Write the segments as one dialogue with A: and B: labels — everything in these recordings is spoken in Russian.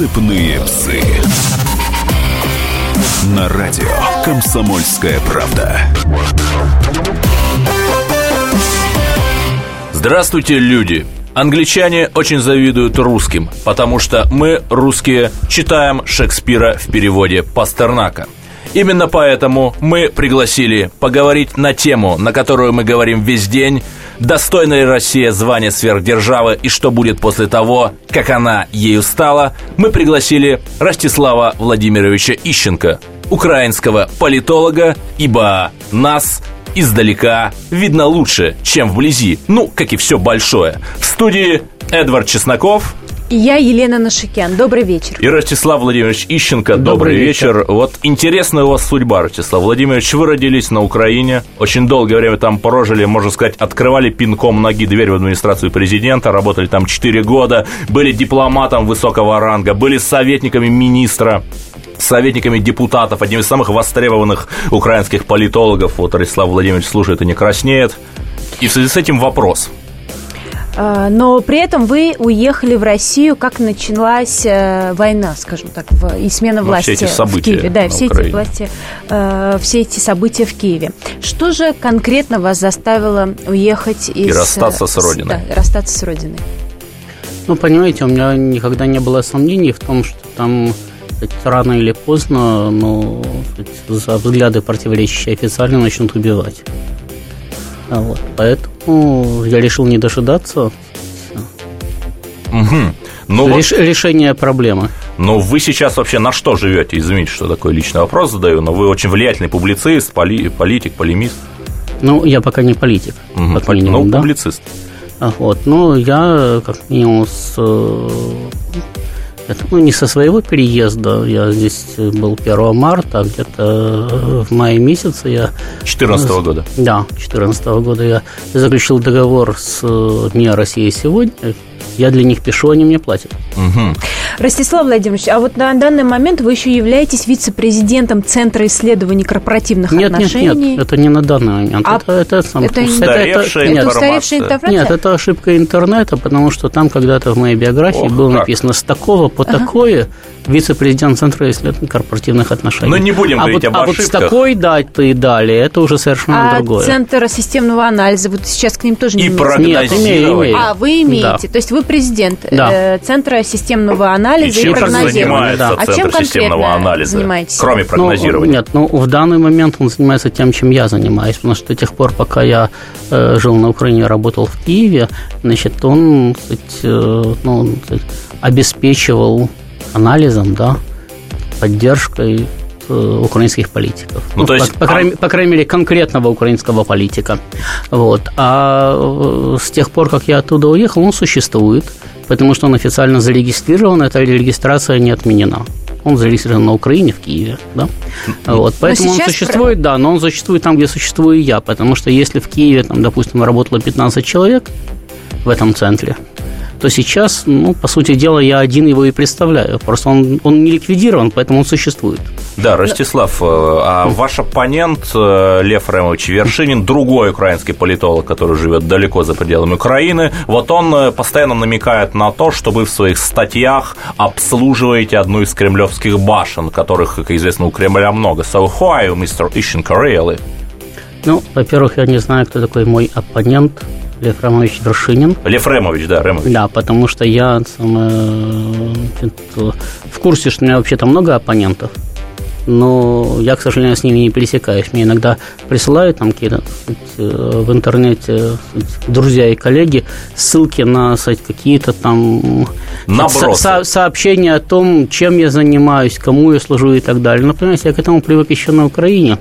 A: Цепные псы. На радио Комсомольская правда.
B: Здравствуйте, люди! Англичане очень завидуют русским, потому что мы, русские, читаем Шекспира в переводе Пастернака. Именно поэтому мы пригласили поговорить на тему, на которую мы говорим весь день, достойна ли Россия звания сверхдержавы и что будет после того, как она ею стала, мы пригласили Ростислава Владимировича Ищенко, украинского политолога, ибо нас издалека видно лучше, чем вблизи, ну, как и все большое. В студии Эдвард Чесноков,
C: и я Елена Нашикян. Добрый вечер.
B: И Ростислав Владимирович Ищенко. Добрый,
D: Добрый вечер.
B: вечер. Вот интересная у вас судьба, Ростислав Владимирович. Вы родились на Украине, очень долгое время там прожили, можно сказать, открывали пинком ноги дверь в администрацию президента, работали там 4 года, были дипломатом высокого ранга, были советниками министра советниками депутатов, одним из самых востребованных украинских политологов. Вот Ростислав Владимирович слушает и не краснеет. И в связи с этим вопрос.
C: А, но при этом вы уехали в Россию, как началась э, война, скажем так, и смена власти
B: ну, все эти события
C: в Киеве. Да, все
B: Украине.
C: эти, власти, э, все эти события в Киеве. Что же конкретно вас заставило уехать из...
B: И расстаться с родиной.
C: Да, расстаться с родиной.
D: Ну, понимаете, у меня никогда не было сомнений в том, что там рано или поздно ну, за взгляды, противоречащие официально, начнут убивать. А вот, поэтому я решил не дожидаться
B: Угу. Ну, вот,
D: реш- решения проблемы.
B: ну, вы сейчас вообще на что живете? Извините, что такой личный вопрос задаю, но вы очень влиятельный публицист, поли- политик, полемист.
D: Ну, я пока не политик,
B: Мгм.
D: как минимум,
B: ну,
D: да.
B: публицист.
D: А Вот, ну, я как минимум с... э, это, ну, не со своего переезда, я здесь был 1 марта, а где-то э, в мае месяце я
B: 14 года.
D: Да, 2014 года я заключил договор с э, МИА «Россия сегодня». Я для них пишу, они мне платят.
B: Мгм.
C: Ростислав Владимирович, а вот на данный момент вы еще являетесь вице-президентом Центра исследований корпоративных
D: Нет, нет,
C: отношений.
D: нет, это не на данный момент.
C: А
D: это, это, сам-
C: это не-
B: Устаревшая
D: нет,
C: Это
B: информация.
C: устаревшая информация?
D: нет, это ошибка интернета, потому что там когда-то в моей биографии
B: Ох,
D: было
B: как.
D: написано с такого по такое вице-президент Центра исследований корпоративных отношений.
B: Ну, не будем
D: а
B: говорить
D: вот,
B: об
D: а вот с
B: ошибках.
D: такой датой и далее, это уже совершенно
C: А
D: другое.
C: Центр системного анализа, вот сейчас к ним тоже не
B: И
C: имеется.
B: прогнозировать.
D: Нет, имею, имею.
C: А, вы имеете.
D: Да.
C: То есть вы президент
D: Да.
C: э, Центра системного
B: И
C: анализа и,
B: чем же
C: прогнозирования.
D: Да.
C: А чем конкретно
B: системного анализа?
C: занимаетесь?
B: Кроме
D: Ну,
B: прогнозирования.
D: нет, ну в данный момент он занимается тем, чем я занимаюсь, потому что до тех пор, пока я э, жил на Украине, работал в Киеве, значит, он кстати, э, ну, кстати, обеспечивал анализом, да, поддержкой украинских политиков.
B: Ну, то есть,
D: по, по
B: а-
D: крайней, по крайней мере, конкретного украинского политика. Вот. А э, с тех пор, как я оттуда уехал, он существует, потому что он официально зарегистрирован, эта регистрация не отменена. Он зарегистрирован на Украине, в Киеве, да? Вот, поэтому он существует, да, но он существует там, где существую я, потому что если в Киеве, там, допустим, работало 15 человек в этом центре, то сейчас, ну, по сути дела, я один его и представляю. Просто он, он не ликвидирован, поэтому он существует.
B: Да, Ростислав, э, а ваш оппонент э, Лев Ремович Вершинин, другой украинский политолог, который живет далеко за пределами Украины, вот он э, постоянно намекает на то, что вы в своих статьях обслуживаете одну из кремлевских башен, которых, как известно, у Кремля много. So who are you, Mr. Ищенко, really?
D: Ну, во-первых, я не знаю, кто такой мой оппонент, Лев Романович Вершинин.
B: Лев Ремович, да, Ремович.
D: Да, потому что я сам, э, в курсе, что у меня вообще-то много оппонентов, но я, к сожалению, с ними не пересекаюсь. Мне иногда присылают там какие-то э, в интернете сказать, друзья и коллеги ссылки на какие-то там
B: Набросы.
D: со- сообщения о том, чем я занимаюсь, кому я служу и так далее. Но, понимаете, я к этому привык еще на Украине,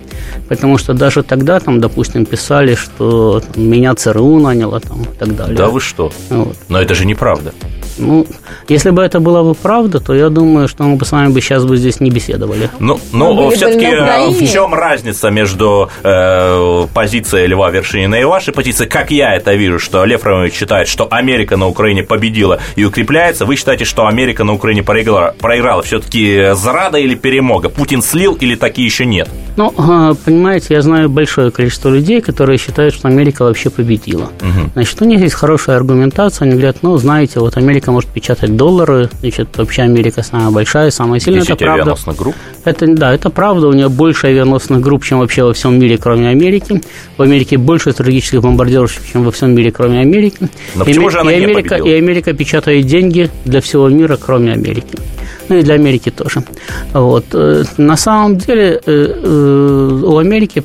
D: потому что даже тогда, там, допустим, писали, что там, меня ЦРУ наняло там, и так далее.
B: Да вы что?
D: Вот.
B: Но это же неправда.
D: Ну, если бы это была бы правда, то я думаю, что мы бы с вами бы сейчас бы здесь не беседовали.
B: Ну,
C: Вы
B: ну все-таки
C: Украине.
B: в чем разница между э, позицией Льва Вершинина и вашей позицией? Как я это вижу, что Лев Романович считает, что Америка на Украине победила и укрепляется, вы считаете, что Америка на Украине проиграла, проиграла. все-таки зрада или перемога? Путин слил или такие еще нет?
D: Ну, а, понимаете, я знаю большое количество людей, которые считают, что Америка вообще победила. Угу. Значит, у них есть хорошая аргументация. Они говорят, ну, знаете, вот Америка может печатать доллары, значит, вообще Америка самая большая, самая сильная.
B: это правда. групп?
D: Это, да, это правда. У нее больше авианосных групп, чем вообще во всем мире, кроме Америки. В Америке больше стратегических бомбардиров, чем во всем мире, кроме Америки.
B: Но и, почему же она
D: и Америка,
B: победила?
D: И Америка печатает деньги для всего мира, кроме Америки ну и для Америки тоже. Вот. Э, на самом деле э, э, у Америки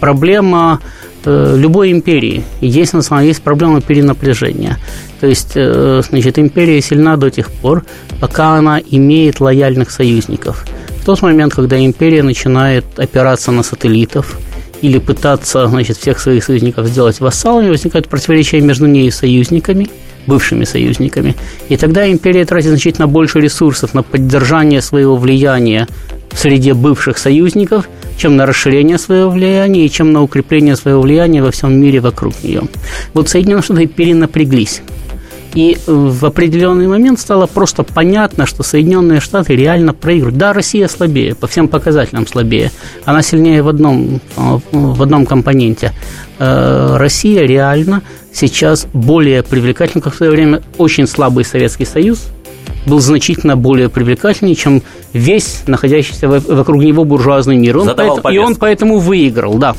D: проблема любой империи. Есть, есть проблема перенапряжения. То есть, значит, империя сильна до тех пор, пока она имеет лояльных союзников. В тот момент, когда империя начинает опираться на сателлитов, или пытаться, значит, всех своих союзников сделать вассалами, возникают противоречия между ней и союзниками – бывшими союзниками. И тогда империя тратит значительно больше ресурсов на поддержание своего влияния в среде бывших союзников, чем на расширение своего влияния и чем на укрепление своего влияния во всем мире вокруг нее. Вот Соединенные Штаты перенапряглись. И в определенный момент стало просто понятно, что Соединенные Штаты реально проигрывают. Да, Россия слабее, по всем показателям слабее. Она сильнее в одном, в одном компоненте. Э, Россия реально сейчас более привлекательна, как в свое время очень слабый Советский Союз был значительно более привлекательнее, чем весь находящийся вокруг него буржуазный мир. Он поэтому, и он поэтому выиграл, да.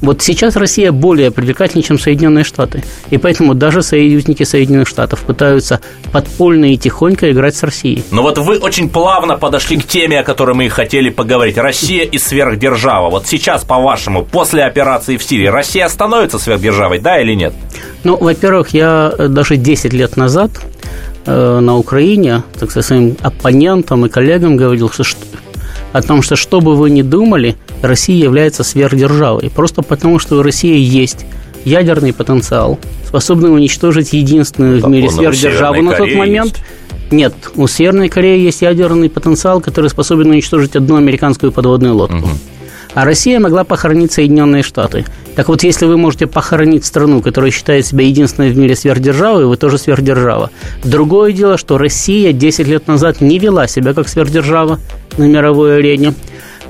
D: Вот сейчас Россия более привлекательнее, чем Соединенные Штаты. И поэтому даже союзники Соединенных Штатов пытаются подпольно и тихонько играть с Россией.
B: Но вот вы очень плавно подошли к теме, о которой мы и хотели поговорить. Россия и сверхдержава. Вот сейчас, по-вашему, после операции в Сирии, Россия становится сверхдержавой, да или нет?
D: Ну, во-первых, я даже 10 лет назад на Украине, так сказать, своим оппонентам и коллегам говорил, что, о том, что что бы вы ни думали, Россия является сверхдержавой. Просто потому, что у России есть ядерный потенциал, способный уничтожить единственную ну, в мире сверхдержаву на тот момент. Есть. Нет, у Северной Кореи есть ядерный потенциал, который способен уничтожить одну американскую подводную лодку. Угу. А Россия могла похоронить Соединенные Штаты. Так вот, если вы можете похоронить страну, которая считает себя единственной в мире сверхдержавой, вы тоже сверхдержава. Другое дело, что Россия 10 лет назад не вела себя как сверхдержава на мировой арене.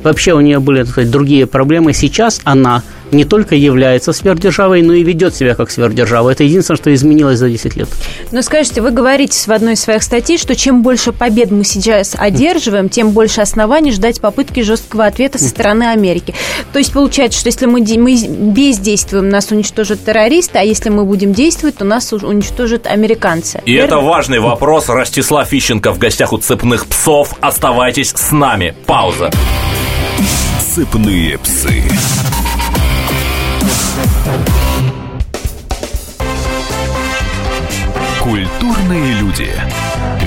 D: Вообще у нее были, так сказать, другие проблемы. Сейчас она не только является сверхдержавой, но и ведет себя как сверхдержава. Это единственное, что изменилось за 10 лет.
C: Но скажите, вы говорите в одной из своих статей, что чем больше побед мы сейчас одерживаем, тем больше оснований ждать попытки жесткого ответа со стороны Америки. То есть получается, что если мы, мы бездействуем, нас уничтожат террористы, а если мы будем действовать, то нас уничтожат американцы.
B: И Верно? это важный вопрос. Ростислав Ищенко в гостях у цепных псов. Оставайтесь с нами. Пауза.
A: Цепные псы. Культурные люди.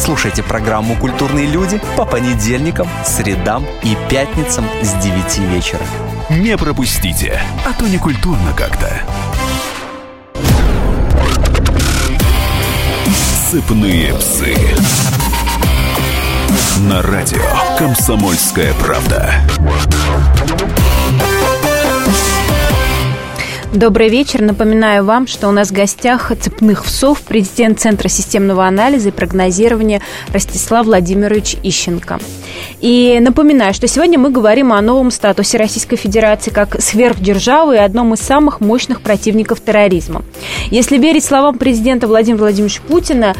E: Слушайте программу «Культурные люди» по понедельникам, средам и пятницам с 9 вечера.
A: Не пропустите, а то не культурно как-то. Сыпные псы. На радио «Комсомольская правда».
C: Добрый вечер. Напоминаю вам, что у нас в гостях цепных псов президент Центра системного анализа и прогнозирования Ростислав Владимирович Ищенко. И напоминаю, что сегодня мы говорим о новом статусе Российской Федерации как сверхдержавы и одном из самых мощных противников терроризма. Если верить словам президента Владимира Владимировича Путина,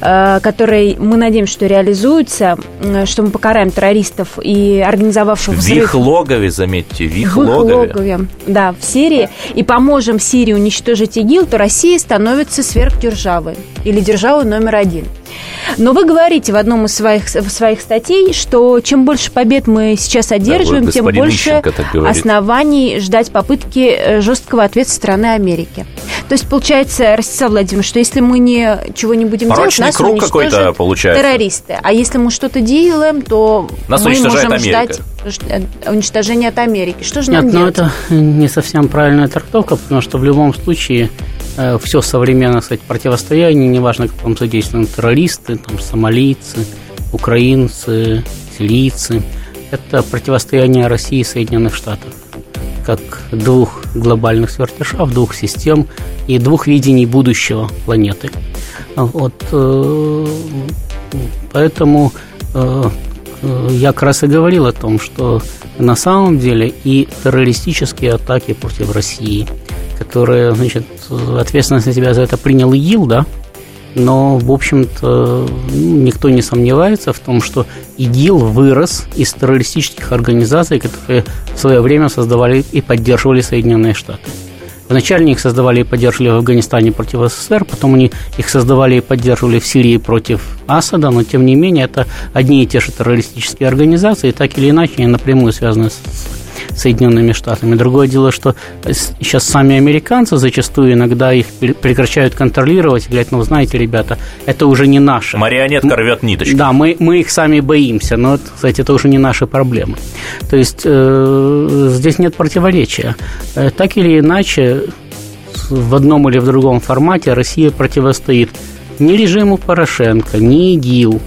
C: э, которые мы надеемся, что реализуются, э, что мы покараем террористов и организовавших взрыв...
B: В их логове, заметьте, в их, в их
C: логове. логове. Да, в Сирии. И поможем Сирии уничтожить ИГИЛ, то Россия становится сверхдержавой или державой номер один. Но вы говорите в одном из своих, в своих статей, что чем больше побед мы сейчас одерживаем, да, тем больше оснований ждать попытки э, жесткого ответа со стороны Америки. То есть, получается, Ростислав Владимирович, что если мы ничего не будем
B: Порочный
C: делать, нас
B: круг какой-то получается.
C: террористы. А если мы что-то делаем, то
B: нас
C: мы можем
B: Америка.
C: ждать уничтожения от Америки. Что же
D: Нет,
C: нам
D: ну
C: делать?
D: это не совсем правильная трактовка, потому что в любом случае э, все современное, кстати, противостояние, неважно, как там задействованы террористы, там, сомалийцы, украинцы, сирийцы, это противостояние России и Соединенных Штатов как двух глобальных свертышав, двух систем и двух видений будущего планеты. Вот, э, поэтому э, э, я как раз и говорил о том, что на самом деле и террористические атаки против России, которые, значит, ответственность на себя за это принял ИГИЛ, да, но, в общем-то, ну, никто не сомневается в том, что ИГИЛ вырос из террористических организаций, которые в свое время создавали и поддерживали Соединенные Штаты. Вначале их создавали и поддерживали в Афганистане против СССР, потом они их создавали и поддерживали в Сирии против Асада, но тем не менее это одни и те же террористические организации, так или иначе они напрямую связаны с Соединенными Штатами. Другое дело, что сейчас сами американцы зачастую иногда их прекращают контролировать и говорят, ну, знаете, ребята, это уже не наше.
B: Марионетка рвет ниточки.
D: Да, мы, мы их сами боимся, но, кстати, это уже не наши проблемы. То есть э, здесь нет противоречия. Э, так или иначе, в одном или в другом формате Россия противостоит ни режиму Порошенко, ни ИГИЛ,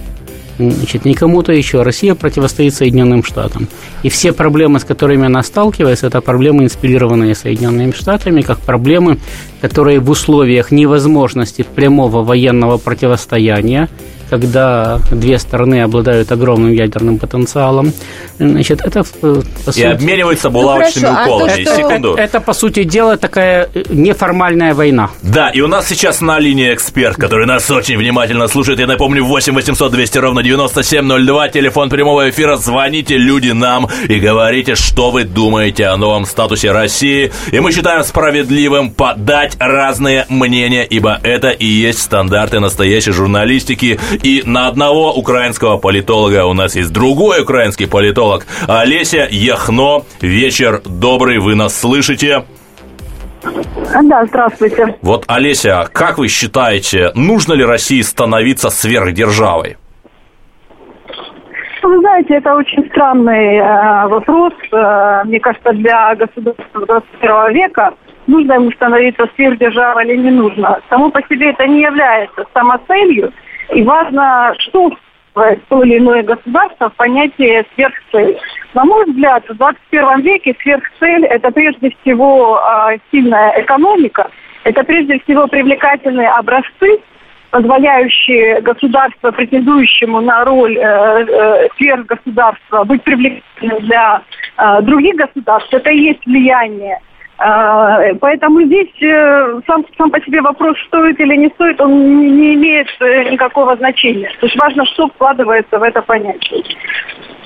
D: значит, не кому-то еще. Россия противостоит Соединенным Штатам. И все проблемы, с которыми она сталкивается, это проблемы, инспирированные Соединенными Штатами, как проблемы, которые в условиях невозможности прямого военного противостояния когда две стороны обладают огромным ядерным потенциалом. Значит, это
B: по сути... И обмениваются булавочными ну, хорошо, уколами. А то, Секунду.
D: Это, это, по сути дела, такая э, неформальная война.
B: Да, и у нас сейчас на линии эксперт, который нас очень внимательно слушает. Я напомню, 8 800 200 ровно 9702, телефон прямого эфира. Звоните, люди, нам и говорите, что вы думаете о новом статусе России. И мы считаем справедливым подать разные мнения, ибо это и есть стандарты настоящей журналистики и на одного украинского политолога у нас есть другой украинский политолог Олеся Яхно. Вечер добрый, вы нас слышите?
F: Да, здравствуйте.
B: Вот, Олеся, как вы считаете, нужно ли России становиться сверхдержавой?
F: Вы знаете, это очень странный э, вопрос. Э, мне кажется, для государства 21 века нужно ему становиться сверхдержавой или не нужно. Само по себе это не является самоцелью. И важно, что то или иное государство в понятии сверхцель. На мой взгляд, в 21 веке сверхцель – это прежде всего э, сильная экономика, это прежде всего привлекательные образцы, позволяющие государству, претендующему на роль э, э, сверхгосударства, быть привлекательным для э, других государств. Это и есть влияние. А, поэтому здесь э, сам, сам по себе вопрос, стоит или не стоит, он не имеет э, никакого значения. То есть важно, что вкладывается в это понятие.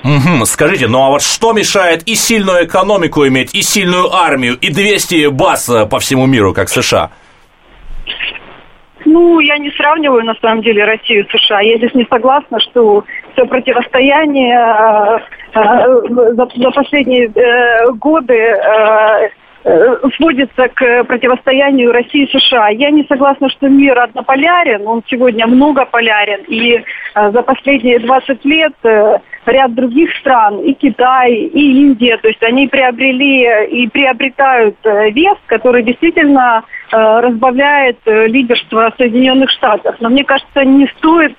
B: Угу, скажите, ну а вот что мешает и сильную экономику иметь, и сильную армию, и 200 баз э, по всему миру, как США?
F: Ну, я не сравниваю, на самом деле, Россию и США. Я здесь не согласна, что все противостояние за, за последние годы Э, сводится к противостоянию России и США. Я не согласна, что мир однополярен, он сегодня многополярен. И э, за последние 20 лет э, ряд других стран, и Китай, и Индия, то есть они приобрели и приобретают вес, который действительно разбавляет лидерство Соединенных Штатов. Но мне кажется, не стоит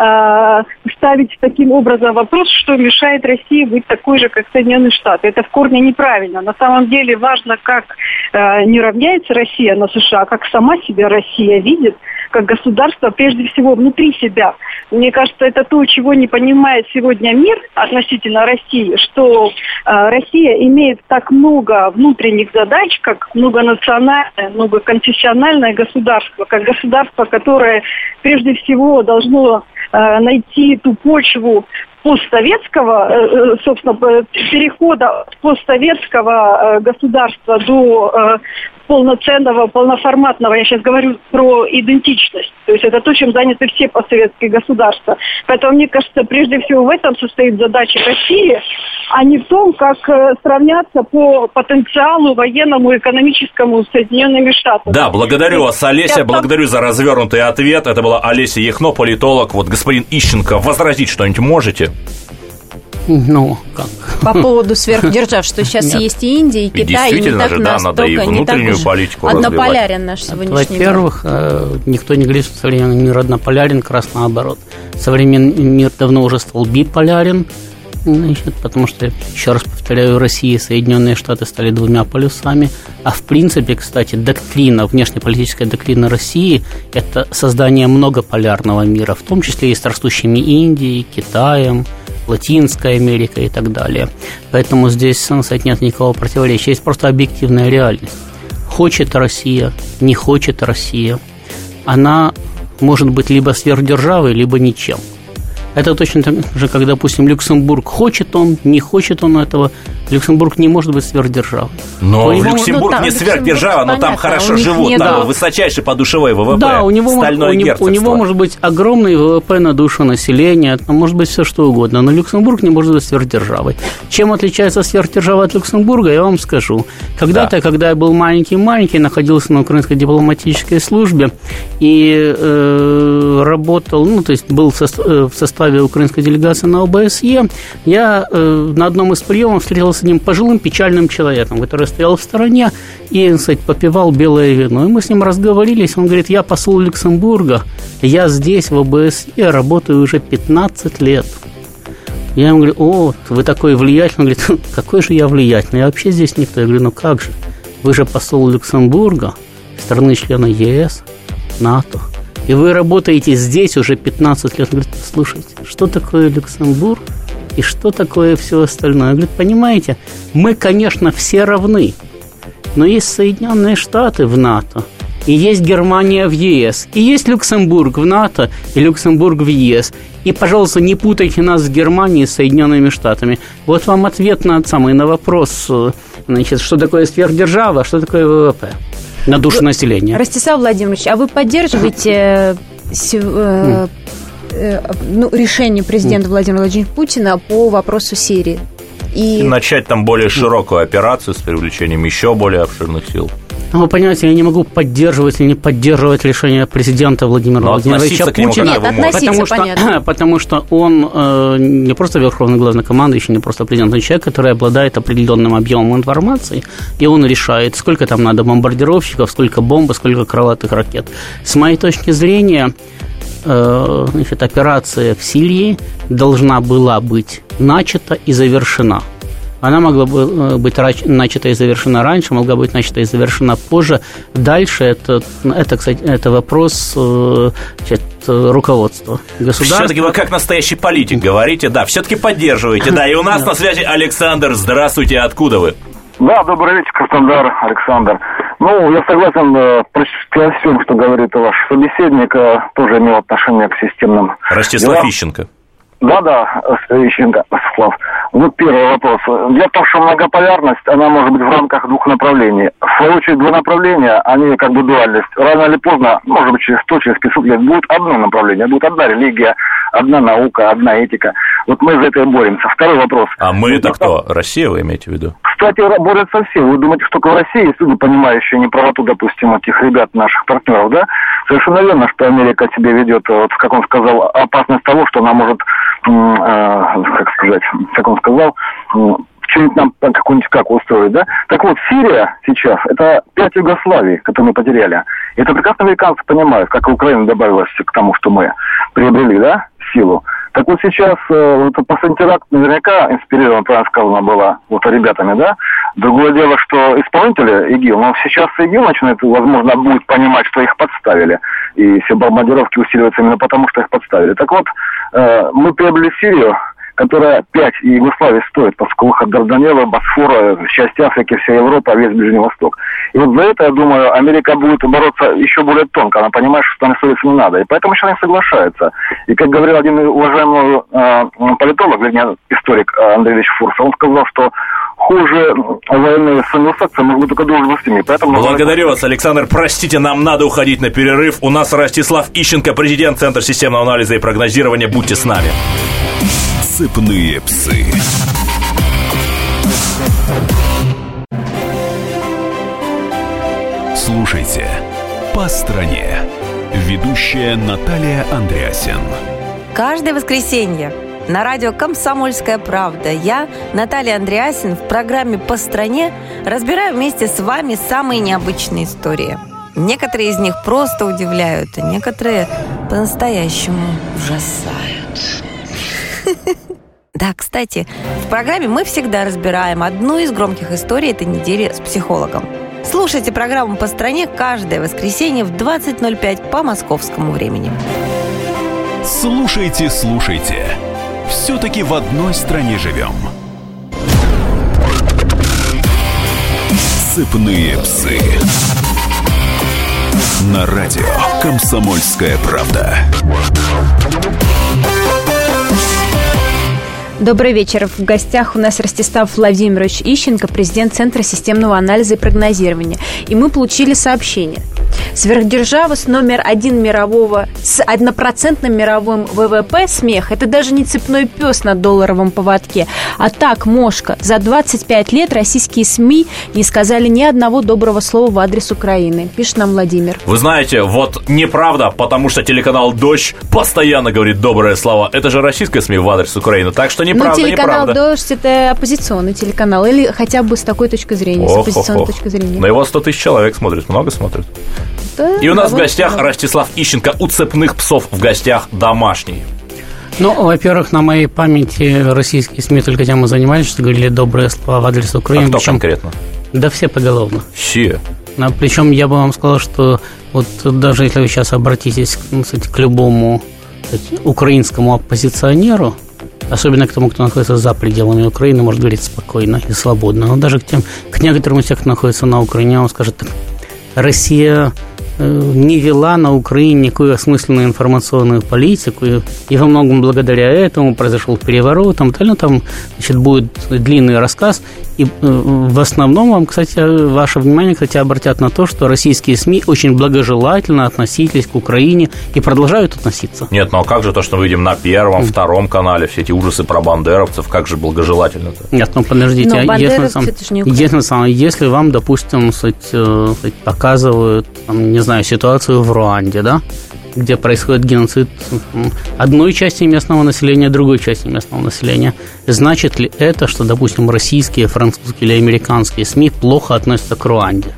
F: э, ставить таким образом вопрос, что мешает России быть такой же, как Соединенные Штаты. Это в корне неправильно. На самом деле важно, как э, не равняется Россия на США, как сама себя Россия видит, как государство, прежде всего, внутри себя. Мне кажется, это то, чего не понимает сегодня мир относительно России, что э, Россия имеет так много внутренних задач, как многонациональное, многоконфессиональное государство, как государство, которое прежде всего должно э, найти ту почву постсоветского, э, собственно, перехода постсоветского государства до полноценного, полноформатного, я сейчас говорю про идентичность. То есть это то, чем заняты все постсоветские государства. Поэтому, мне кажется, прежде всего в этом состоит задача России, а не в том, как сравняться по потенциалу военному и экономическому с Соединенными Штатами.
B: Да, благодарю вас, Олеся, благодарю за развернутый ответ. Это была Олеся Яхно, политолог. Вот господин Ищенко, возразить что-нибудь можете?
D: Ну, как?
C: По поводу сверхдержав, что сейчас есть и Индия, и Китай, и не так
B: же, да, надо и внутреннюю политику
C: однополярен наш сегодняшний
D: Во-первых, э, никто не говорит, что современный мир однополярен, как раз наоборот. Современный мир давно уже стал биполярен, значит, потому что, еще раз повторяю, Россия и Соединенные Штаты стали двумя полюсами, а в принципе, кстати, доктрина, внешнеполитическая доктрина России – это создание многополярного мира, в том числе и с растущими Индией, Китаем, Латинской Америкой и так далее. Поэтому здесь, кстати, нет никакого противоречия, есть просто объективная реальность. Хочет Россия, не хочет Россия, она может быть либо сверхдержавой, либо ничем – это точно так же, как, допустим, Люксембург хочет он, не хочет он этого. Люксембург не может быть сверхдержавой.
B: Но у Люксембург ну, не сверхдержава, но там хорошо живут, там да. высочайший подушевой ВВП,
D: да, у него, стальное у, у него может быть огромный ВВП на душу населения, там может быть все что угодно, но Люксембург не может быть сверхдержавой. Чем отличается сверхдержава от Люксембурга, я вам скажу. Когда-то, да. когда я был маленький-маленький, находился на украинской дипломатической службе и э, работал, ну, то есть был э, в составе составе украинской делегации на ОБСЕ, я э, на одном из приемов встретился с одним пожилым печальным человеком, который стоял в стороне и, кстати, попивал белое вино. И мы с ним разговорились, он говорит, я посол Люксембурга, я здесь, в ОБСЕ, работаю уже 15 лет. Я ему говорю, о, вы такой влиятельный. Он говорит, какой же я влиятельный, я вообще здесь никто. Я говорю, ну как же, вы же посол Люксембурга, страны члена ЕС, НАТО. И вы работаете здесь уже 15 лет. Он говорит, слушайте, что такое Люксембург и что такое все остальное? Он говорит, понимаете, мы, конечно, все равны, но есть Соединенные Штаты в НАТО, и есть Германия в ЕС, и есть Люксембург в НАТО, и Люксембург в ЕС. И, пожалуйста, не путайте нас с Германией и Соединенными Штатами. Вот вам ответ на самый на вопрос, э, значит, что такое сверхдержава, что такое ВВП на душу населения.
C: Ростислав Владимирович, а вы поддерживаете э, э, ну, решение президента Владимира Владимировича Путина по вопросу Сирии?
B: И... и начать там более широкую операцию с привлечением еще более обширных сил.
D: Ну, вы понимаете, я не могу поддерживать или не поддерживать решение президента Владимира Но Владимировича Путина.
C: Нет, потому
D: что, потому что он э, не просто верховный главнокомандующий, не просто президент, он человек, который обладает определенным объемом информации, и он решает, сколько там надо бомбардировщиков, сколько бомб, сколько крылатых ракет. С моей точки зрения, э, значит, операция в Сирии должна была быть начата и завершена – она могла бы э, быть начата и завершена раньше, могла быть начата и завершена позже. Дальше это, это кстати, это вопрос э, значит, руководства государства.
B: Все-таки вы как настоящий политик говорите, да, все-таки поддерживаете, да. И у нас на связи Александр. Здравствуйте, откуда вы?
G: Да, добрый вечер, Краснодар, Александр. Ну, я согласен э, со всем, что говорит ваш собеседник, э, тоже имел отношение к системным
B: Ростислав делам. Ищенко.
G: Да-да, Ищенко, Слав. Вот первый вопрос. Дело в том, что многополярность, она может быть в рамках двух направлений. В свою очередь, два направления, они как бы дуальность. Рано или поздно, может быть, через 100, через 500 лет, будет одно направление, будет одна религия, одна наука, одна этика. Вот мы за это и боремся. Второй вопрос.
B: А мы это кто? Россия вы имеете в виду?
G: Кстати, борются все. Вы думаете, что только в России есть люди, понимающие неправоту, допустим, этих ребят, наших партнеров, да? Совершенно верно, что Америка себе ведет, вот, как он сказал, опасность того, что она может, э, как сказать, как он сказал, что-нибудь нам какую-нибудь как устроить, да? Так вот, Сирия сейчас, это пять Югославий, которые мы потеряли. Это прекрасно американцы понимают, как Украина добавилась к тому, что мы приобрели, да, силу. Так вот сейчас, э, вот последний теракт наверняка инспирирован, правильно сказано было, вот ребятами, да? Другое дело, что исполнители ИГИЛ, но сейчас ИГИЛ начинает, возможно, будет понимать, что их подставили. И все бомбардировки усиливаются именно потому, что их подставили. Так вот, э, мы приобрели Сирию, которая 5 и Югославии стоит, поскольку выход Дарданелла, Босфора, часть Африки, вся Европа, весь Ближний Восток. И вот за это, я думаю, Америка будет бороться еще более тонко. Она понимает, что там ссориться не надо. И поэтому сейчас они соглашаются. И как говорил один уважаемый э, политолог, вернее, историк э, Андрей Ильич Фурс, он сказал, что хуже военные с англосаксами могут только должностями.
B: Поэтому Благодарю вас, Александр. Простите, нам надо уходить на перерыв. У нас Ростислав Ищенко, президент Центра системного анализа и прогнозирования. Будьте с нами.
A: Цепные псы. Слушайте «По стране». Ведущая Наталья Андреасен.
H: Каждое воскресенье на радио «Комсомольская правда». Я, Наталья Андреасин, в программе «По стране» разбираю вместе с вами самые необычные истории. Некоторые из них просто удивляют, а некоторые по-настоящему ужасают. Да, кстати, в программе мы всегда разбираем одну из громких историй этой недели с психологом. Слушайте программу «По стране» каждое воскресенье в 20.05 по московскому времени.
A: Слушайте, слушайте. Все-таки в одной стране живем. Сыпные псы. На радио «Комсомольская правда».
C: Добрый вечер. В гостях у нас Ростислав Владимирович Ищенко, президент Центра системного анализа и прогнозирования. И мы получили сообщение. Сверхдержава с номер один мирового, с однопроцентным мировым ВВП смех. Это даже не цепной пес на долларовом поводке. А так, мошка. За 25 лет российские СМИ не сказали ни одного доброго слова в адрес Украины. Пишет нам Владимир.
B: Вы знаете, вот неправда, потому что телеканал «Дождь» постоянно говорит добрые слова. Это же российская СМИ в адрес Украины, так что неправда,
C: ну, телеканал
B: неправда.
C: «Дождь» – это оппозиционный телеканал. Или хотя бы с такой точки зрения, с оппозиционной точки зрения.
B: На его 100 тысяч человек смотрит, много смотрит.
C: Да,
B: И у нас в гостях
C: много.
B: Ростислав Ищенко у цепных псов в гостях домашний.
D: Ну, во-первых, на моей памяти российские СМИ только тем и занимались, что говорили добрые слова в адрес
B: А
D: Украины.
B: кто
D: причем-
B: конкретно?
D: Да все поголовно.
B: Все.
D: А, Причем я бы вам сказал, что вот даже если вы сейчас обратитесь ну, кстати, к любому кстати, украинскому оппозиционеру, особенно к тому, кто находится за пределами Украины, может говорить спокойно и свободно, но даже к тем, к некоторым из тех, кто находится на Украине, он скажет так, Россия не вела на Украине никакую осмысленную информационную политику, и, и во многом благодаря этому произошел переворот, там, там, там значит, будет длинный рассказ, и э, в основном вам, кстати, ваше внимание, кстати, обратят на то, что российские СМИ очень благожелательно относились к Украине и продолжают относиться.
B: Нет, ну а как же то, что мы видим на первом, втором канале, все эти ужасы про бандеровцев, как же благожелательно-то?
D: Нет, ну подождите,
C: Но
D: а если, сам- если, сам- если вам, допустим, суть, э, суть, показывают, там, не знаю, ситуацию в Руанде, да, где происходит геноцид одной части местного населения, другой части местного населения, значит ли это, что, допустим, российские, французские или американские СМИ плохо относятся к Руанде?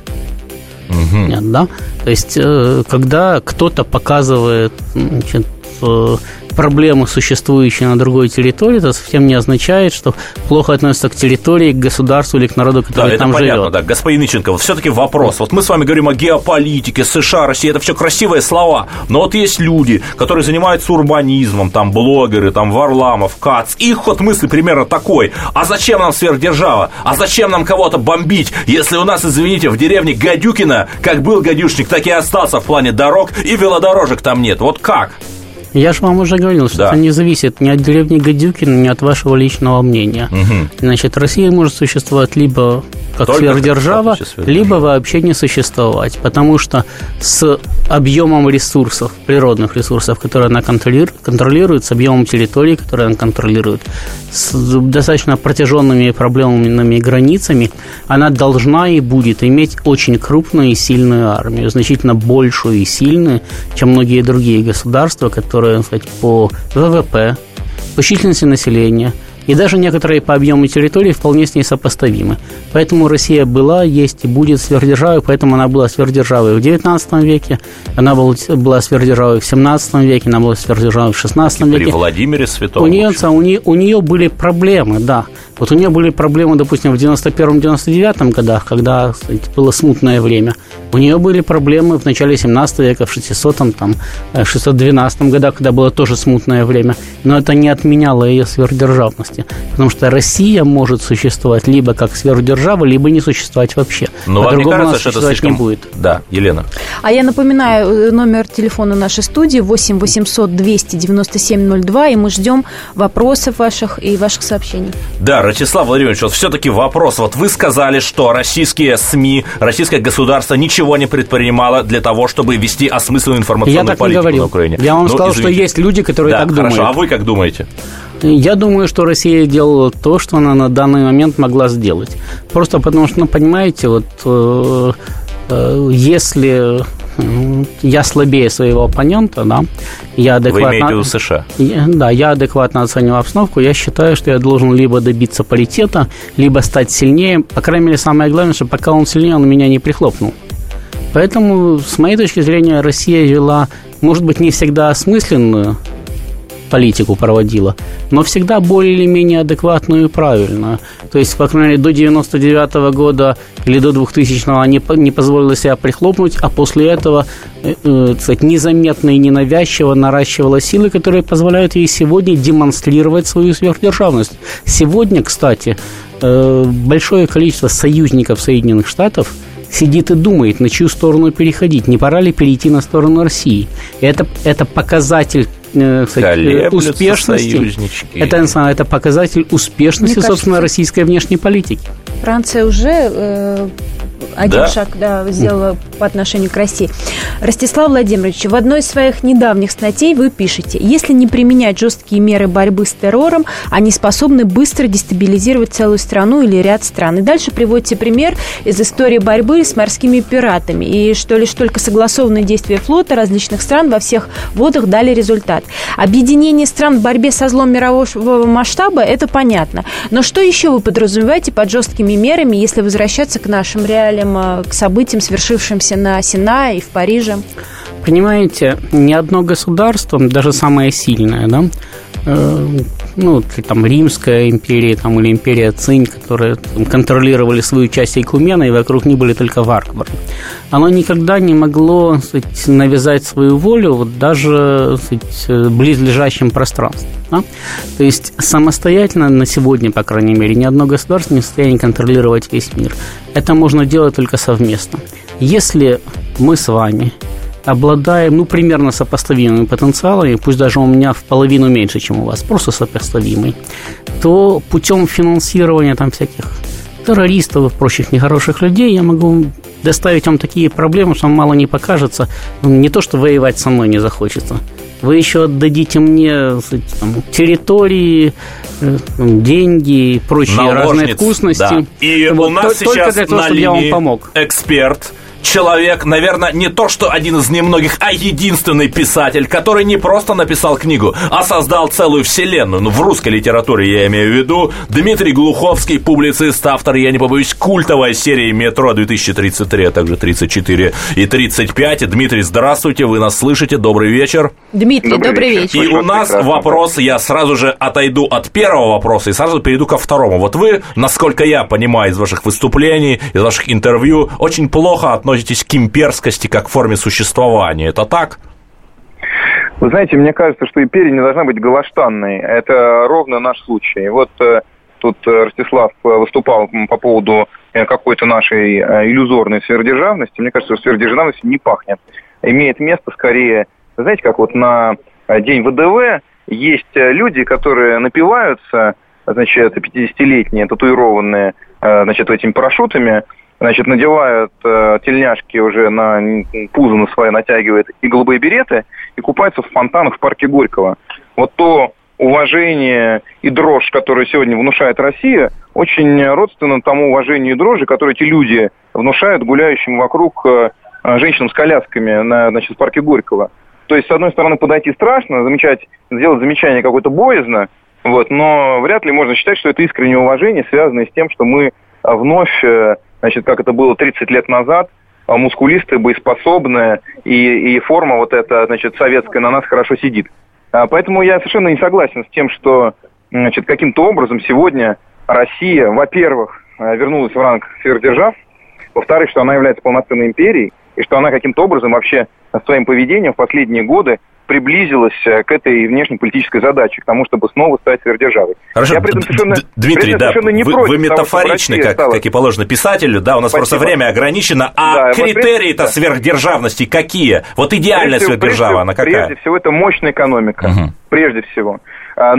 D: Нет, да? То есть, э, когда кто-то показывает значит, э, проблемы, существующие на другой территории, это совсем не означает, что плохо относятся к территории, к государству или к народу,
B: Да,
D: который
B: это
D: там
B: понятно,
D: живет.
B: да. Господин Иченко, вот все-таки вопрос. Вот мы с вами говорим о геополитике, США, Россия, это все красивые слова. Но вот есть люди, которые занимаются урбанизмом, там блогеры, там Варламов, Кац. Их ход мысли примерно такой. А зачем нам сверхдержава? А зачем нам кого-то бомбить, если у нас, извините, в деревне Гадюкина, как был гадюшник, так и остался в плане дорог, и велодорожек там нет. Вот как?
D: Я же вам уже говорил, что
B: Да.
D: это не зависит ни от деревни Гадюкина, ни от вашего личного мнения. Значит, Россия может существовать либо как
B: Только как
D: сверхдержава, либо вообще не существовать, потому что с объемом ресурсов, природных ресурсов, которые она контролирует, контролирует с объемом территории, которые она контролирует, с достаточно протяженными проблемными границами, она должна и будет иметь очень крупную и сильную армию, значительно большую и сильную, чем многие другие государства, которые, сказать, по ВВП, по численности населения и даже некоторые по объему территории вполне с ней сопоставимы. Поэтому Россия была, есть и будет сверхдержавой, поэтому она была сверхдержавой в XIX веке, она был- была сверхдержавой в XVII веке, она была сверхдержавой в XVI
B: При
D: веке.
B: Владимире Святом.
D: У нее, у, нее, у нее были проблемы, да. Вот у нее были проблемы, допустим, в 91-99 годах, когда кстати, было смутное время. У нее были проблемы в начале 17 века, в 600 там, э, 612 годах, когда было тоже смутное время. Но это не отменяло ее сверхдержавности. Потому что Россия может существовать либо как сверхдержава, либо не существовать вообще.
B: Но вам не кажется, что это
D: существовать
B: слишком...
D: не будет.
B: Да, Елена.
C: А я напоминаю э, номер телефона нашей студии 8 800 297 02, и мы ждем вопросов ваших и ваших сообщений.
B: Да, Ростислав Владимирович, вот все-таки вопрос. Вот вы сказали, что российские СМИ, российское государство ничего не предпринимало для того, чтобы вести осмысленную информационную
D: Я так не
B: политику
D: говорил.
B: на Украине.
D: Я вам
B: Ну,
D: сказал,
B: извините.
D: что есть люди, которые
B: да,
D: так
B: хорошо.
D: думают.
B: А вы как думаете?
D: Я думаю, что Россия делала то, что она на данный момент могла сделать. Просто потому что, ну, понимаете, вот э, э, если я слабее своего оппонента, да, я адекватно...
B: Вы имеете в виду США?
D: Да, я адекватно оцениваю обстановку, я считаю, что я должен либо добиться паритета, либо стать сильнее, по крайней мере, самое главное, что пока он сильнее, он меня не прихлопнул. Поэтому, с моей точки зрения, Россия вела, может быть, не всегда осмысленную политику проводила, но всегда более или менее адекватную и правильную. То есть, по крайней мере, до 99 -го года или до 2000-го они не позволили себя прихлопнуть, а после этого, э, э, сказать, незаметно и ненавязчиво наращивала силы, которые позволяют ей сегодня демонстрировать свою сверхдержавность. Сегодня, кстати, э, большое количество союзников Соединенных Штатов сидит и думает, на чью сторону переходить, не пора ли перейти на сторону России. Это, это показатель э, кстати, успешности. Это, это показатель успешности, Мне собственно, кажется, российской внешней политики.
C: Франция уже э, один да. шаг да, сделала по отношению к России. Ростислав Владимирович, в одной из своих недавних статей вы пишете, если не применять жесткие меры борьбы с террором, они способны быстро дестабилизировать целую страну или ряд стран. И дальше приводите пример из истории борьбы с морскими пиратами. И что лишь только согласованные действия флота различных стран во всех водах дали результат. Объединение стран в борьбе со злом мирового масштаба – это понятно. Но что еще вы подразумеваете под жесткими мерами, если возвращаться к нашим реалиям параллелям к событиям, свершившимся на Синае и в Париже?
D: Понимаете, ни одно государство, даже самое сильное, да, э, ну, там, Римская империя там, или империя Цинь, которые там, контролировали свою часть Айкумена, и вокруг них были только варвары. Оно никогда не могло сказать, навязать свою волю вот даже сказать, близлежащим пространством. Да? То есть самостоятельно на сегодня, по крайней мере, ни одно государство не в состоянии контролировать весь мир. Это можно делать только совместно. Если мы с вами обладаем, ну, примерно сопоставимыми потенциалами, пусть даже у меня в половину меньше, чем у вас, просто сопоставимый, то путем финансирования там всяких террористов и прочих нехороших людей я могу доставить вам такие проблемы, что вам мало не покажется. Не то, что воевать со мной не захочется. Вы еще отдадите мне там, территории, э, деньги и прочие разные вкусности. Да.
B: И вот, у нас сейчас для того, на линии я вам помог. эксперт – человек, наверное, не то что один из немногих, а единственный писатель, который не просто написал книгу, а создал целую вселенную. Ну, в русской литературе я имею в виду. Дмитрий Глуховский, публицист, автор, я не побоюсь, культовой серии «Метро 2033», а также 34 и 35. Дмитрий, здравствуйте, вы нас слышите, добрый вечер.
C: Дмитрий, добрый, добрый вечер.
B: И у нас вопрос, я сразу же отойду от первого вопроса и сразу перейду ко второму. Вот вы, насколько я понимаю из ваших выступлений, из ваших интервью, очень плохо относитесь относитесь к имперскости как к форме существования. Это так?
I: Вы знаете, мне кажется, что империя не должна быть голоштанной. Это ровно наш случай. Вот э, тут э, Ростислав э, выступал по поводу какой-то нашей иллюзорной сверхдержавности. Мне кажется, что сверхдержавность не пахнет. Имеет место скорее, знаете, как вот на День ВДВ есть люди, которые напиваются, значит, 50-летние, татуированные, значит, этими парашютами, значит, надевают э, тельняшки уже на пузо на свои, натягивают и голубые береты, и купаются в фонтанах в парке Горького. Вот то уважение и дрожь, которую сегодня внушает Россия, очень родственно тому уважению и дрожи, которые эти люди внушают гуляющим вокруг э, женщинам с колясками на, значит, в парке Горького. То есть, с одной стороны, подойти страшно, замечать, сделать замечание какое-то боязно, вот, но вряд ли можно считать, что это искреннее уважение, связанное с тем, что мы вновь э, значит, как это было 30 лет назад, а мускулистые, боеспособные, и, и форма вот эта, значит, советская на нас хорошо сидит. А, поэтому я совершенно не согласен с тем, что, значит, каким-то образом сегодня Россия, во-первых, э, вернулась в ранг сверхдержав, во-вторых, что она является полноценной империей, и что она каким-то образом вообще своим поведением в последние годы приблизилась э, к этой внешнеполитической задаче, к тому, чтобы снова стать сверхдержавой.
B: Хорошо, Я при этом совершенно, Дмитрий, да, совершенно не вы, вы метафоричны, того, как, стала... как и положено писателю, да, у нас Спасибо. просто время ограничено, а да, критерии-то вот сверхдержавности какие? Вот идеальная прежде, сверхдержава, прежде, она какая?
I: Прежде всего, это мощная экономика, угу. прежде всего, а,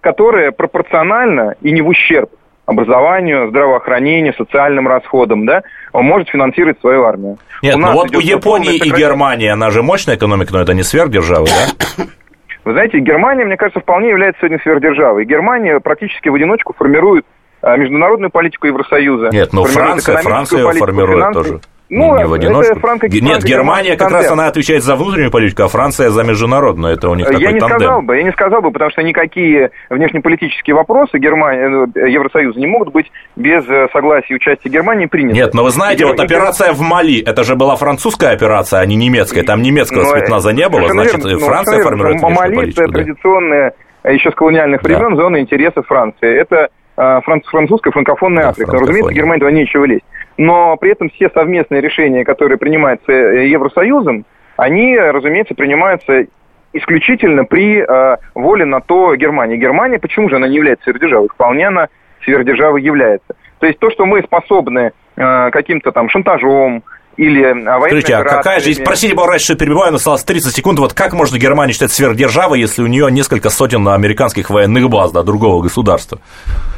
I: которая пропорциональна и не в ущерб образованию, здравоохранению, социальным расходам, да, он может финансировать свою армию.
B: Нет, у ну вот у Японии и Германии, она же мощная экономика, но это не сверхдержава, да?
I: Вы знаете, Германия, мне кажется, вполне является сегодня сверхдержавой. Германия практически в одиночку формирует а, международную политику Евросоюза.
B: Нет, но Франция, Франция формирует тоже.
I: Ну,
B: не в
I: это
B: одиночку.
I: франко-
B: Нет,
I: франко-германский
B: Германия как раз она отвечает за внутреннюю политику, а Франция за международную. Это у них такой
I: Я не
B: тандем.
I: сказал бы, я не сказал бы, потому что никакие внешнеполитические вопросы Германии, э, Евросоюза не могут быть без э, согласия и участия Германии приняты.
B: Нет, но вы знаете,
I: И-
B: вот
I: и-
B: операция в Мали, это же была французская операция, а не немецкая. Там немецкого
I: Ну,
B: спецназа не было, значит,
I: верно. Ну,
B: Франция
I: совершенно
B: формирует внешнюю
I: Мали
B: политику.
I: это
B: да.
I: традиционная, э, еще с колониальных
B: Да.
I: времен, зона интересов Франции. Это э, франц- французская франкофонная
B: Да,
I: Африка.
B: франкофония.
I: Разумеется, Германии туда нечего лезть. Но при этом все совместные решения, которые принимаются э, Евросоюзом, они, разумеется, принимаются исключительно при э, воле на то Германии. Германия, почему же она не является сверхдержавой? Вполне она сверхдержавой является. То есть то, что мы способны э, каким-то там шантажом или э, военными
B: Скажите, а какая же, простите, пожалуйста, что перебиваю, но осталось 30 секунд, вот как можно Германию считать сверхдержавой, если у нее несколько сотен американских военных баз, да, другого государства?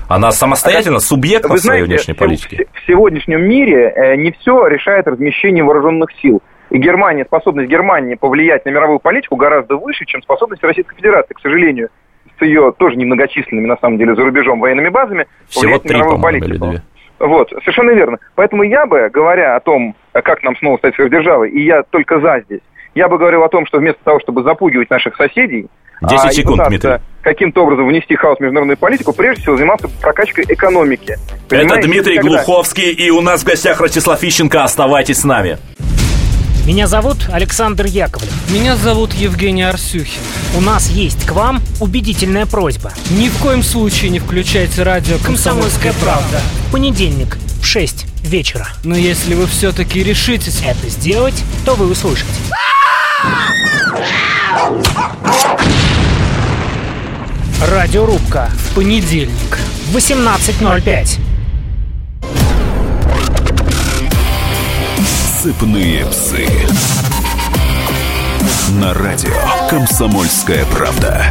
B: Она самостоятельно, субъект
I: Вы
B: в своей
I: знаете,
B: внешней политике?
I: В, сегодняшнем мире э, не все решает размещение вооруженных сил. И Германия, способность Германии повлиять на мировую политику гораздо выше, чем способность Российской Федерации, к сожалению, с ее тоже немногочисленными, на самом деле, за рубежом военными базами,
B: Всего
I: повлиять на
B: три,
I: мировую
B: по-моему, или
I: политику. Вот, совершенно верно. Поэтому я бы, говоря о том, как нам снова стать сверхдержавой, и я только за здесь, я бы говорил о том, что вместо того, чтобы запугивать наших соседей,
B: 10
I: а,
B: секунд,
I: пытаться
B: Дмитрий.
I: Каким-то образом внести хаос в международную политику, прежде всего заниматься прокачкой экономики.
B: Это
I: Понимаете?
B: Дмитрий
I: Когда-
B: Глуховский, и у нас в гостях Ростислав Ищенко. Оставайтесь с нами.
J: Меня зовут Александр Яковлев.
K: Меня зовут Евгений Арсюхин.
J: У нас есть к вам убедительная просьба.
K: Ни в коем случае не включайте радио
J: Комсомольская правда. В понедельник в 6 вечера.
K: Но если вы все-таки решитесь...
J: Это сделать, то вы услышите. Радиорубка
K: понедельник.
J: в 18.05.
A: Сыпные псы. На радио «Комсомольская правда».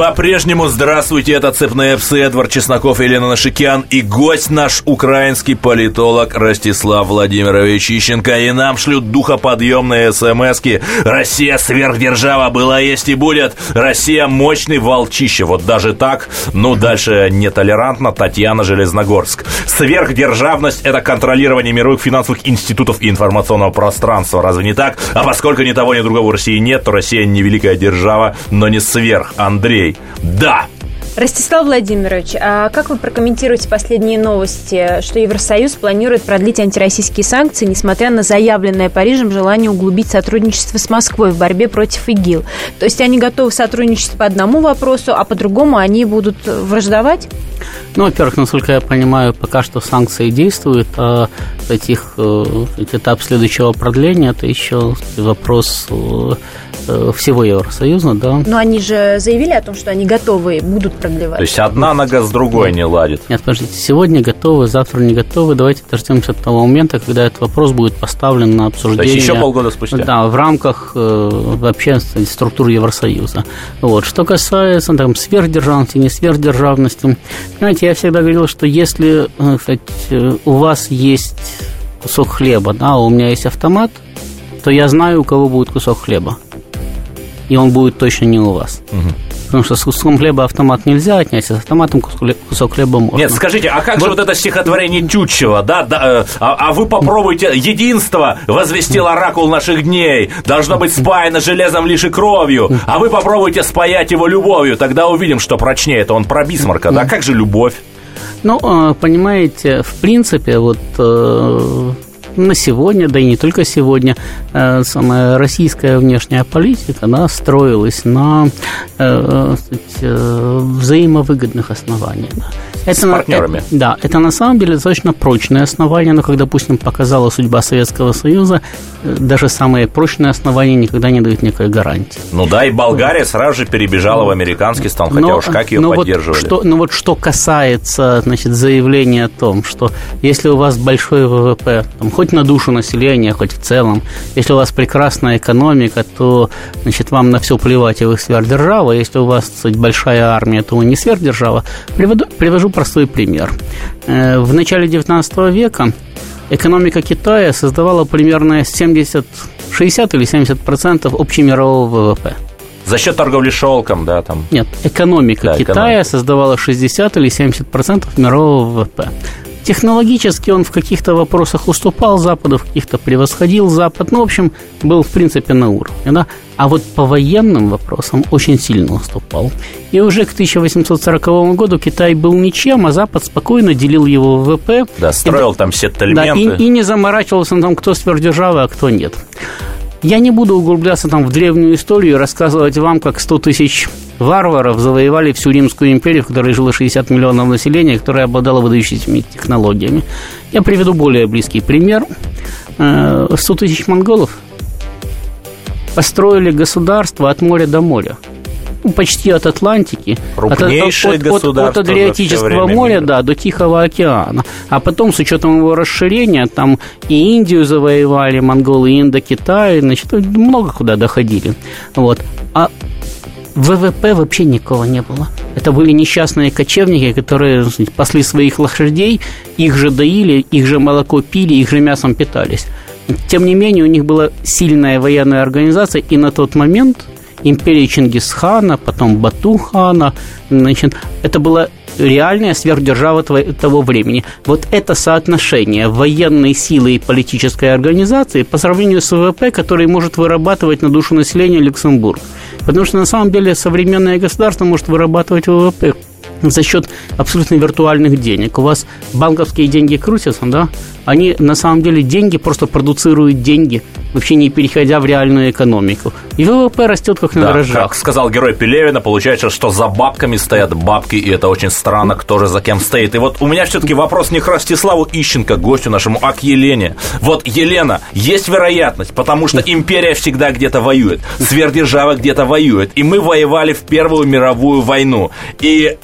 B: По-прежнему здравствуйте, это «Цепные псы» Эдвард Чесноков Елена Нашикян и гость наш украинский политолог Ростислав Владимирович Ищенко. И нам шлют духоподъемные смски. Россия сверхдержава была, есть и будет. Россия мощный волчище. Вот даже так. Ну, дальше нетолерантно. Татьяна Железногорск. Сверхдержавность – это контролирование мировых финансовых институтов и информационного пространства. Разве не так? А поскольку ни того, ни другого в России нет, то Россия не великая держава, но не сверх. Андрей. Да,
C: Ростислав Владимирович, а как вы прокомментируете последние новости, что Евросоюз планирует продлить антироссийские санкции, несмотря на заявленное Парижем желание углубить сотрудничество с Москвой в борьбе против ИГИЛ? То есть они готовы сотрудничать по одному вопросу, а по другому они будут враждовать?
D: Ну, во-первых, насколько я понимаю, пока что санкции действуют, а этих, э, этап следующего продления – это еще вопрос э, всего Евросоюза, да.
C: Но они же заявили о том, что они готовы будут продлевать.
B: то есть одна нога с другой не ладит.
D: Нет, подождите, сегодня готовы, завтра не готовы. Давайте дождемся того момента, когда этот вопрос будет поставлен на
B: То
D: обсуждение.
B: есть еще полгода спустя.
D: Да, в рамках э, вообще структур Евросоюза. Вот. Что касается там, сверхдержавности, не сверхдержавности, знаете, я всегда говорил, что если э, кстати, э, у вас есть кусок хлеба, да, а у меня есть автомат, то я знаю, у кого будет кусок хлеба. И он будет точно не у вас. Потому что с куском хлеба автомат нельзя отнять, а с автоматом кусок хле- кусок хлеба можно.
B: Нет, скажите, а как же вот это стихотворение Тютчева, да, да, э, а, а вы попробуйте, единство возвестил оракул наших дней, должно быть спаяно железом лишь и кровью, а вы попробуйте спаять его любовью, тогда увидим, что прочнее, это он про Бисмарка, да, как же любовь?
D: Ну, э, понимаете, в принципе, вот э, на сегодня, да и не только сегодня, э, самая российская внешняя политика, она строилась на э, сказать, э, взаимовыгодных основаниях. да.
B: С партнерами.
D: это- да, это на самом деле достаточно прочные основания, но как, допустим, показала судьба Советского Союза, э, даже самые прочные основания никогда не дают никакой гарантии.
B: Ну да, и Болгария сразу же перебежала в американский стан, хотя уж как ее
D: но вот
B: поддерживали.
D: что, но вот что касается значит, заявления о том, что если у вас большой ВВП, там, хоть на душу населения, хоть в целом, если у вас прекрасная экономика, то значит, вам на все плевать, и вы сверхдержава. Если у вас кстати, большая армия, то вы не сверхдержава. Приведу, привожу простой пример. Э, В начале 19 века экономика Китая создавала примерно 70, 60 или 70 процентов общемирового ВВП.
B: За счет торговли шелком, да, там.
D: Нет, экономика
B: Да,
D: Китая
B: экономика.
D: создавала 60 или 70 процентов мирового ВВП. Технологически он в каких-то вопросах уступал Западу, в каких-то превосходил Запад. Ну, в общем, был, в принципе, на уровне. Да? А вот по военным вопросам очень сильно уступал. И уже к 1840 году Китай был ничем, а Запад спокойно делил его ВВП.
B: Да, строил
D: и,
B: там сеттельменты.
D: Да, и, и не заморачивался на том, кто сверхдержава, а кто нет. Я не буду углубляться там в древнюю историю и рассказывать вам, как 100 тысяч варваров завоевали всю Римскую империю, в которой жило 60 миллионов населения, которая обладала выдающимися технологиями. Я приведу более близкий пример. 100 э, тысяч монголов построили государство от моря до моря – ну, почти от Атлантики,
B: Крупнейшее
D: от, от, от, от Адриатического моря мира. да, до Тихого океана. А потом, с учетом его расширения, там и Индию завоевали, монголы, Индокитай, значит, много куда доходили. Вот. А ВВП вообще никого не было. Это были несчастные кочевники, которые пасли своих лошадей, их же доили, их же молоко пили, их же мясом питались. Тем не менее, у них была сильная военная организация, и на тот момент – империи Чингисхана, потом Батухана. Значит, это была реальная сверхдержава того времени. Вот это соотношение военной силы и политической организации по сравнению с ВВП, который может вырабатывать на душу населения Люксембург. Потому что на самом деле современное государство может вырабатывать ВВП за счет абсолютно виртуальных денег. У вас банковские деньги крутятся, да? Они на самом деле деньги просто продуцируют деньги, вообще не переходя в реальную экономику. И ВВП растет как на
B: да,
D: дрожжах.
B: Как сказал герой Пелевина, получается, что за бабками стоят бабки, и это очень странно, кто же за кем стоит. И вот у меня все-таки вопрос не к Ростиславу Ищенко, гостю нашему, а к Елене. Вот, Елена, есть вероятность, потому что империя всегда где-то воюет, сверхдержава где-то воюет, и мы воевали в Первую мировую войну. И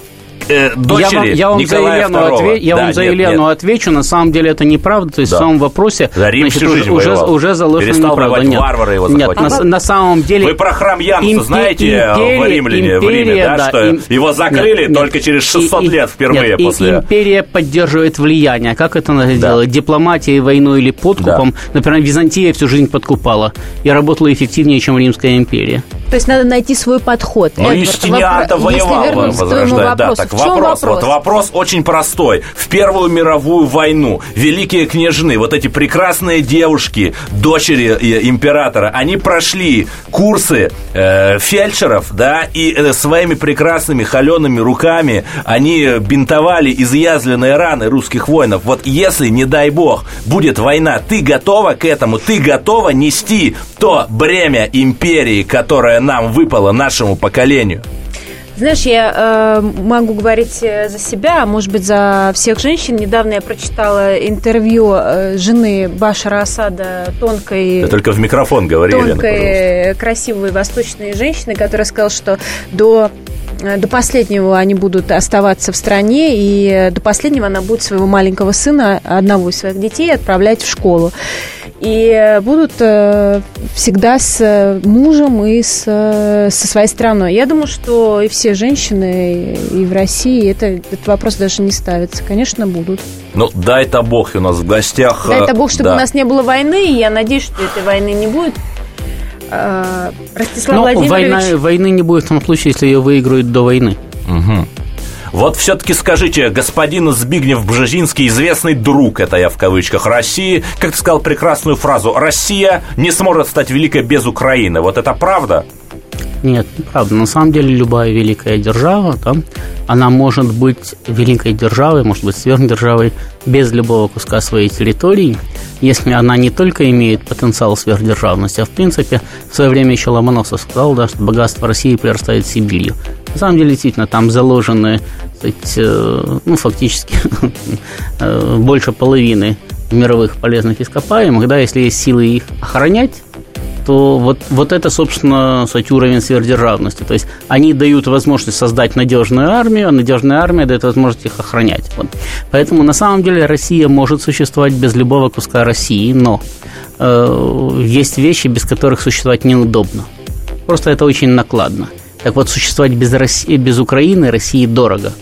B: э, дочери
D: я вам, я вам
B: Николая
D: за Елену,
B: II.
D: отве- я
B: да,
D: вам за
B: нет,
D: Елену
B: нет.
D: отвечу. На самом деле это неправда. То есть
B: Да.
D: в самом вопросе
B: Да, Рим
D: значит, уже, уже, уже заложено
B: Перестал
D: неправда. Нет,
B: варвары его
D: нет
B: захватили.
D: на, на самом деле...
B: Вы про храм Януса
D: импе-
B: знаете э, в
D: империя-
B: Римляне, в Риме,
D: империя,
B: да,
D: да,
B: что
D: им-
B: его закрыли
D: нет,
B: только
D: нет.
B: через 600
D: И- и-
B: лет впервые
D: нет, и
B: после...
D: империя поддерживает влияние. Как это надо
B: Да.
D: делать? Дипломатией, войной или подкупом? Например, Византия всю жизнь подкупала и работала эффективнее, чем Римская империя.
C: То есть надо найти свой подход.
B: Ну,
C: Эдвард,
B: Юстиниан-то
C: вопро- Если
B: воевал,
C: вернуться к твоему
B: возрождать. Да,
C: вопросу,
B: так
C: в
B: вопрос,
C: вопрос?
B: вот вопрос очень простой. В Первую мировую войну великие княжны, вот эти прекрасные девушки, дочери э, императора, они прошли курсы э, фельдшеров, да, и э, своими прекрасными холеными руками они бинтовали изъязвленные раны русских воинов. Вот если, не дай бог, будет война, ты готова к этому, ты готова нести то бремя империи, которое нам выпало, нашему поколению?
C: Знаешь, я э, могу говорить э, за себя, а может быть за всех женщин. Недавно я прочитала интервью э, жены Башара Асада, тонкой,
B: Я только в микрофон говори, Елена, пожалуйста.
C: тонкой, красивой восточной женщины, которая сказала, что до э, до последнего они будут оставаться в стране, и э, до последнего она будет своего маленького сына, одного из своих детей, отправлять в школу. И э, будут э, всегда с э, мужем и с, э, со своей страной. Я думаю, что и все женщины, и в России это, этот вопрос даже не ставится. Конечно, будут.
B: Ну, дай-то бог, у нас в гостях...
C: Дай
B: э,
C: это бог, чтобы
B: да.
C: у нас не было войны, и я надеюсь, что этой войны не будет. Э, Ростислав
D: Но
C: Владимирович...
D: война, войны не будет в том случае, если ее выиграют до войны.
B: Мгм. Вот все-таки скажите, господин Збигнев Бжезинский, известный друг, это я в кавычках, России, как ты сказал прекрасную фразу, Россия не сможет стать великой без Украины. Вот это правда?
D: Нет, неправда. На самом деле любая великая держава, да, она может быть великой державой, может быть сверхдержавой без любого куска своей территории, если она не только имеет потенциал сверхдержавности, а в принципе в свое время еще Ломоносов сказал, да, что богатство России прирастает Сибирью. На самом деле, действительно, там заложены, сказать, э, ну, фактически э, больше половины мировых полезных ископаемых, да, если есть силы их охранять, то вот, вот это, собственно, кстати, уровень сверхдержавности. То есть они дают возможность создать надежную армию, а надежная армия дает возможность их охранять. Вот. Поэтому на самом деле Россия может существовать без любого куска России, но э, есть вещи, без которых существовать неудобно. Просто это очень накладно. Так вот, существовать без, России, без Украины России дорого.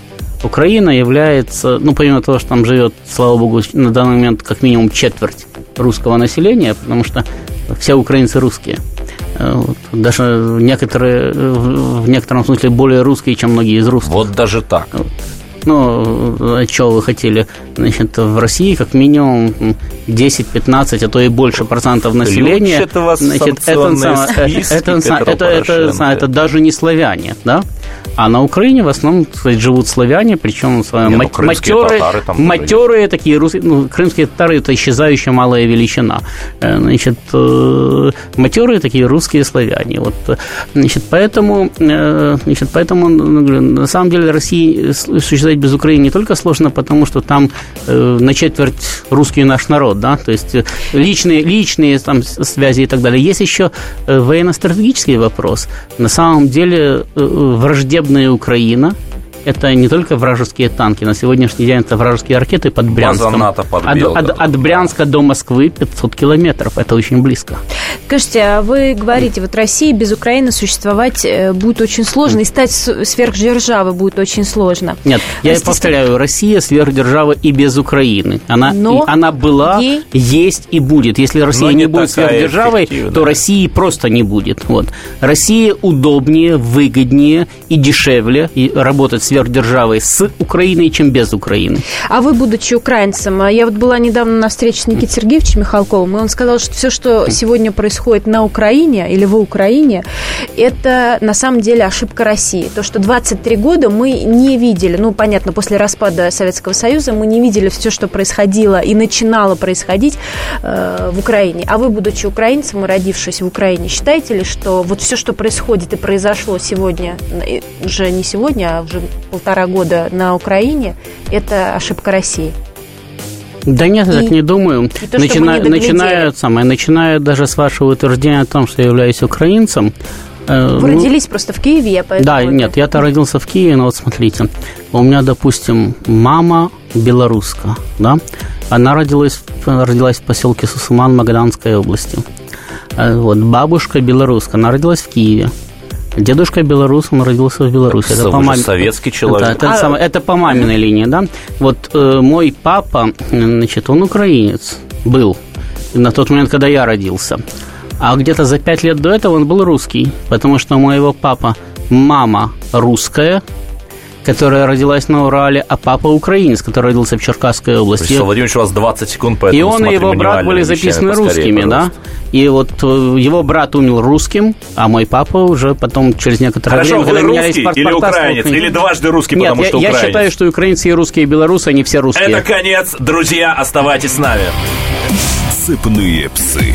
D: Украина является, ну, помимо того, что там живет, слава богу, на данный момент как минимум четверть русского населения, потому что все украинцы русские. Э, вот. Даже некоторые, э, в некотором смысле более русские, чем многие из русских.
B: Вот даже так.
D: Ну, что вы хотели? Значит, в России как минимум 10-15, а то и больше процентов населения. Значит, это, это, это, это, это даже не славяне, да? А на Украине в основном сказать, живут славяне, причем
B: Не, ну,
D: матерые,
B: там
D: матерые такие русские, ну, крымские татары это исчезающая малая величина. Э, Значит, э, матерые такие русские славяне. Вот, э, значит, поэтому, э, значит, поэтому ну, говорю, на самом деле России существовать без Украины не только сложно, потому что там э, на четверть русский наш народ, да, то есть э, личные, личные там связи и так далее. Есть еще э, военно-стратегический вопрос. На самом деле э, враждебная Украина это не только вражеские танки. На сегодняшний день это вражеские ракеты под Брянском.
B: База НАТО под
D: от, от, от Брянска до Москвы 500 километров. Это очень близко.
C: Скажите, а вы говорите, вот России без Украины существовать э, будет очень сложно, и стать с- сверхдержавой будет очень сложно.
D: Нет, я и
C: Ростислав-
D: повторяю, Россия сверхдержава и без Украины. Она,
C: Но
D: и она была,
C: ей-
D: есть и будет. Если Россия
B: Но
D: не,
B: не
D: будет сверхдержавой, то России просто не будет. Вот. Россия удобнее, выгоднее и дешевле и работать сверхдержавой с Украиной, чем без Украины.
C: А вы, будучи украинцем, а я вот была недавно на встрече с Никитой Сергеевичем Михалковым, и он сказал, что все, что сегодня происходит на Украине или в Украине, это на самом деле ошибка России. То, что 23 года мы не видели, ну, понятно, после распада Советского Союза мы не видели все, что происходило и начинало происходить э, в Украине. А вы, будучи украинцем и родившись в Украине, считаете ли, что вот все, что происходит и произошло сегодня, уже не сегодня, а уже полтора года на Украине, это ошибка России?
D: Да нет, я
C: И-
D: так не думаю.
C: то,
D: начиная,
C: не
D: начиная, самое, начиная даже с вашего утверждения о том, что я являюсь украинцем. э,
C: Вы
D: ну,
C: родились просто в Киеве, я поэтому...
D: Да,
C: это-
D: нет, я-то родился в Киеве, но вот смотрите, у меня, допустим, мама белоруска, да, она родилась, родилась в поселке Сусуман Магаданской области. Э, Вот, бабушка белоруска, она родилась в Киеве. Дедушка белорус, он родился в Беларуси.
B: Вы же
D: маме-
B: советский человек.
D: Это, это
C: А-
D: самое- это по маминой линии, да. Вот э, мой папа, значит, он украинец был на тот момент, когда я родился. А где-то за пять лет до этого он был русский, потому что у моего папа мама русская, которая родилась на Урале, а папа украинец, который родился в Черкасской области.
B: Вячеслав Владимирович, у вас 20 секунд, поэтому
D: И он и его брат были записаны
B: поскорее,
D: русскими, да?
B: пожалуйста.
D: И вот э, его брат умел русским, а мой папа уже потом через некоторое
B: Хорошо,
D: время,
B: вы
D: когда менялись
B: русский или
D: паспорта, стал
B: украинец, или дважды русский,
D: Нет,
B: потому
D: я,
B: что
D: я
B: украинец?
D: считаю, что украинцы и русские, и белорусы, они все русские.
B: Это конец, друзья, оставайтесь с нами.
A: Цепные псы.